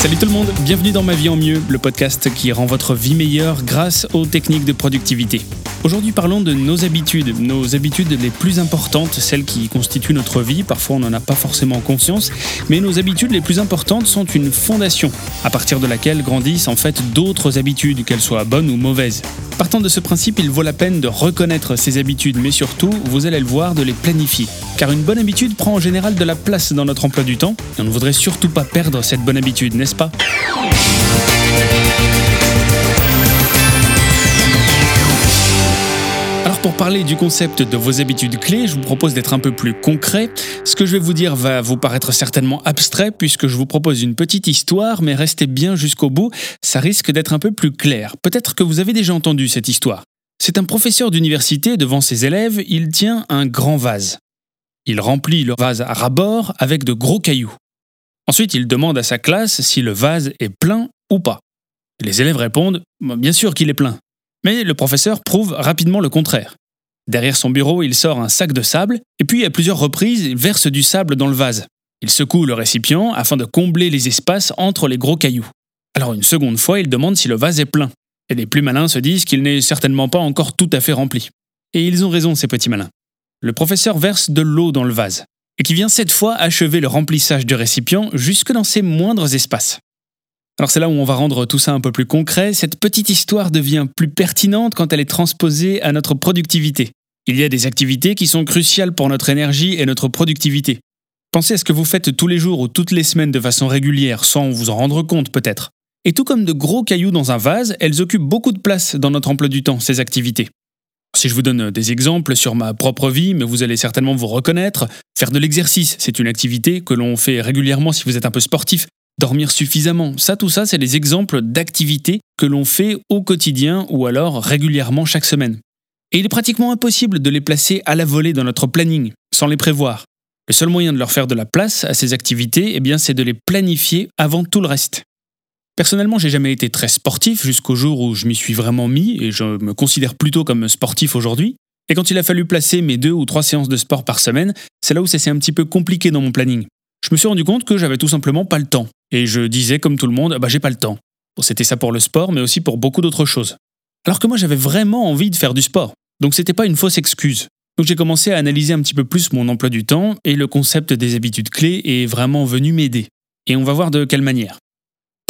se tout le monde, bienvenue dans Ma vie en mieux, le podcast qui rend votre vie meilleure grâce aux techniques de productivité. Aujourd'hui parlons de nos habitudes, nos habitudes les plus importantes, celles qui constituent notre vie, parfois on n'en a pas forcément conscience, mais nos habitudes les plus importantes sont une fondation, à partir de laquelle grandissent en fait d'autres habitudes, qu'elles soient bonnes ou mauvaises. Partant de ce principe, il vaut la peine de reconnaître ces habitudes, mais surtout, vous allez le voir, de les planifier. Car une bonne habitude prend en général de la place dans notre emploi du temps, et on ne voudrait surtout pas perdre cette bonne habitude, n'est-ce pas? Alors pour parler du concept de vos habitudes clés, je vous propose d'être un peu plus concret. Ce que je vais vous dire va vous paraître certainement abstrait puisque je vous propose une petite histoire, mais restez bien jusqu'au bout, ça risque d'être un peu plus clair. Peut-être que vous avez déjà entendu cette histoire. C'est un professeur d'université devant ses élèves, il tient un grand vase. Il remplit le vase à ras-bord avec de gros cailloux. Ensuite, il demande à sa classe si le vase est plein ou pas. Les élèves répondent Bien sûr qu'il est plein. Mais le professeur prouve rapidement le contraire. Derrière son bureau, il sort un sac de sable, et puis à plusieurs reprises, il verse du sable dans le vase. Il secoue le récipient afin de combler les espaces entre les gros cailloux. Alors une seconde fois, il demande si le vase est plein. Et les plus malins se disent qu'il n'est certainement pas encore tout à fait rempli. Et ils ont raison, ces petits malins. Le professeur verse de l'eau dans le vase et qui vient cette fois achever le remplissage du récipient jusque dans ses moindres espaces. Alors c'est là où on va rendre tout ça un peu plus concret, cette petite histoire devient plus pertinente quand elle est transposée à notre productivité. Il y a des activités qui sont cruciales pour notre énergie et notre productivité. Pensez à ce que vous faites tous les jours ou toutes les semaines de façon régulière sans vous en rendre compte peut-être. Et tout comme de gros cailloux dans un vase, elles occupent beaucoup de place dans notre emploi du temps, ces activités. Si je vous donne des exemples sur ma propre vie, mais vous allez certainement vous reconnaître, faire de l'exercice, c'est une activité que l'on fait régulièrement si vous êtes un peu sportif. Dormir suffisamment, ça tout ça, c'est des exemples d'activités que l'on fait au quotidien ou alors régulièrement chaque semaine. Et il est pratiquement impossible de les placer à la volée dans notre planning, sans les prévoir. Le seul moyen de leur faire de la place à ces activités, eh bien, c'est de les planifier avant tout le reste. Personnellement, j'ai jamais été très sportif jusqu'au jour où je m'y suis vraiment mis et je me considère plutôt comme sportif aujourd'hui. Et quand il a fallu placer mes deux ou trois séances de sport par semaine, c'est là où ça s'est un petit peu compliqué dans mon planning. Je me suis rendu compte que j'avais tout simplement pas le temps. Et je disais comme tout le monde, bah j'ai pas le temps. C'était ça pour le sport, mais aussi pour beaucoup d'autres choses. Alors que moi j'avais vraiment envie de faire du sport. Donc c'était pas une fausse excuse. Donc j'ai commencé à analyser un petit peu plus mon emploi du temps et le concept des habitudes clés est vraiment venu m'aider. Et on va voir de quelle manière.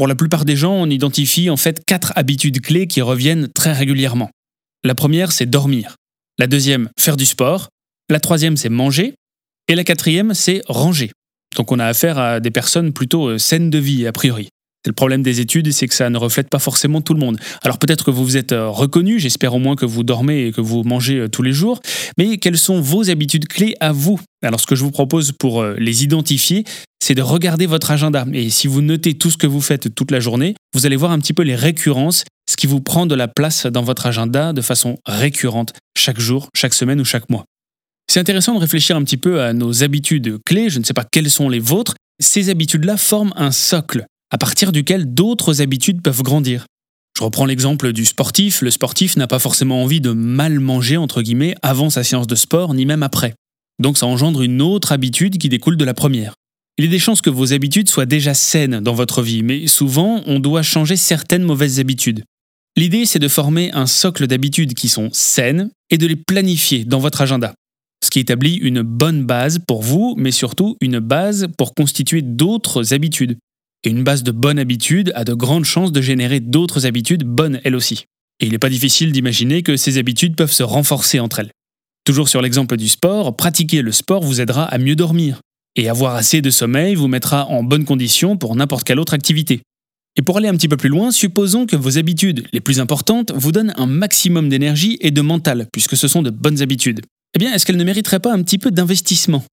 Pour la plupart des gens, on identifie en fait quatre habitudes clés qui reviennent très régulièrement. La première, c'est dormir. La deuxième, faire du sport. La troisième, c'est manger. Et la quatrième, c'est ranger. Donc on a affaire à des personnes plutôt euh, saines de vie, a priori. Le problème des études, c'est que ça ne reflète pas forcément tout le monde. Alors peut-être que vous vous êtes euh, reconnu, j'espère au moins que vous dormez et que vous mangez euh, tous les jours, mais quelles sont vos habitudes clés à vous? Alors ce que je vous propose pour euh, les identifier, c'est de regarder votre agenda. Et si vous notez tout ce que vous faites toute la journée, vous allez voir un petit peu les récurrences, ce qui vous prend de la place dans votre agenda de façon récurrente, chaque jour, chaque semaine ou chaque mois. C'est intéressant de réfléchir un petit peu à nos habitudes clés, je ne sais pas quelles sont les vôtres. Ces habitudes-là forment un socle à partir duquel d'autres habitudes peuvent grandir. Je reprends l'exemple du sportif. Le sportif n'a pas forcément envie de mal manger, entre guillemets, avant sa séance de sport, ni même après. Donc ça engendre une autre habitude qui découle de la première. Il y a des chances que vos habitudes soient déjà saines dans votre vie, mais souvent on doit changer certaines mauvaises habitudes. L'idée c'est de former un socle d'habitudes qui sont saines et de les planifier dans votre agenda. Ce qui établit une bonne base pour vous, mais surtout une base pour constituer d'autres habitudes. Et une base de bonnes habitudes a de grandes chances de générer d'autres habitudes bonnes elles aussi. Et il n'est pas difficile d'imaginer que ces habitudes peuvent se renforcer entre elles. Toujours sur l'exemple du sport, pratiquer le sport vous aidera à mieux dormir. Et avoir assez de sommeil vous mettra en bonne condition pour n'importe quelle autre activité. Et pour aller un petit peu plus loin, supposons que vos habitudes les plus importantes vous donnent un maximum d'énergie et de mental, puisque ce sont de bonnes habitudes. Eh bien, est-ce qu'elles ne mériteraient pas un petit peu d'investissement?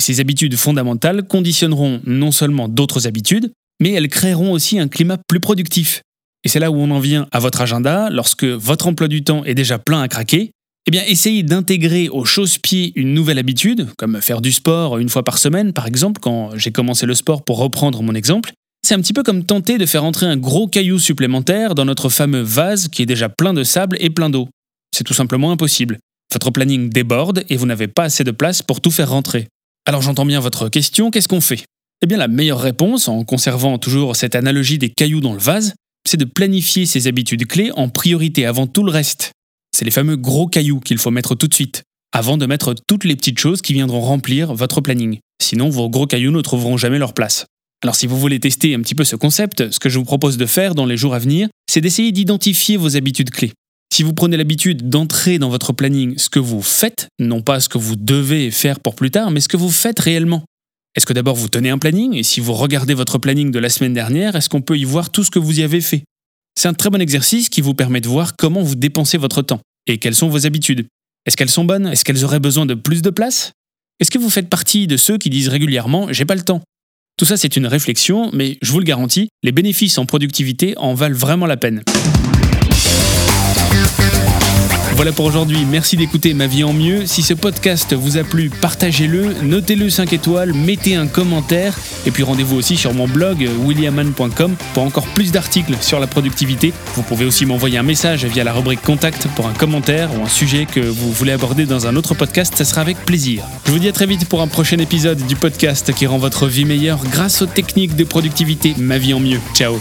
Ces habitudes fondamentales conditionneront non seulement d'autres habitudes, mais elles créeront aussi un climat plus productif. Et c'est là où on en vient à votre agenda, lorsque votre emploi du temps est déjà plein à craquer, eh bien essayez d'intégrer au chausse-pied une nouvelle habitude, comme faire du sport une fois par semaine par exemple, quand j'ai commencé le sport pour reprendre mon exemple. C'est un petit peu comme tenter de faire entrer un gros caillou supplémentaire dans notre fameux vase qui est déjà plein de sable et plein d'eau. C'est tout simplement impossible. Votre planning déborde et vous n'avez pas assez de place pour tout faire rentrer. Alors j'entends bien votre question, qu'est-ce qu'on fait? Eh bien la meilleure réponse, en conservant toujours cette analogie des cailloux dans le vase, c'est de planifier ces habitudes clés en priorité avant tout le reste. C'est les fameux gros cailloux qu'il faut mettre tout de suite, avant de mettre toutes les petites choses qui viendront remplir votre planning. Sinon, vos gros cailloux ne trouveront jamais leur place. Alors si vous voulez tester un petit peu ce concept, ce que je vous propose de faire dans les jours à venir, c'est d'essayer d'identifier vos habitudes clés. Si vous prenez l'habitude d'entrer dans votre planning ce que vous faites, non pas ce que vous devez faire pour plus tard, mais ce que vous faites réellement. Est-ce que d'abord vous tenez un planning Et si vous regardez votre planning de la semaine dernière, est-ce qu'on peut y voir tout ce que vous y avez fait? C'est un très bon exercice qui vous permet de voir comment vous dépensez votre temps et quelles sont vos habitudes. Est-ce qu'elles sont bonnes? Est-ce qu'elles auraient besoin de plus de place? Est-ce que vous faites partie de ceux qui disent régulièrement j'ai pas le temps? Tout ça, c'est une réflexion, mais je vous le garantis, les bénéfices en productivité en valent vraiment la peine. Voilà pour aujourd'hui, merci d'écouter Ma vie en mieux. Si ce podcast vous a plu, partagez-le, notez-le 5 étoiles, mettez un commentaire et puis rendez-vous aussi sur mon blog williaman.com pour encore plus d'articles sur la productivité. Vous pouvez aussi m'envoyer un message via la rubrique contact pour un commentaire ou un sujet que vous voulez aborder dans un autre podcast, ça sera avec plaisir. Je vous dis à très vite pour un prochain épisode du podcast qui rend votre vie meilleure grâce aux techniques de productivité Ma vie en mieux. Ciao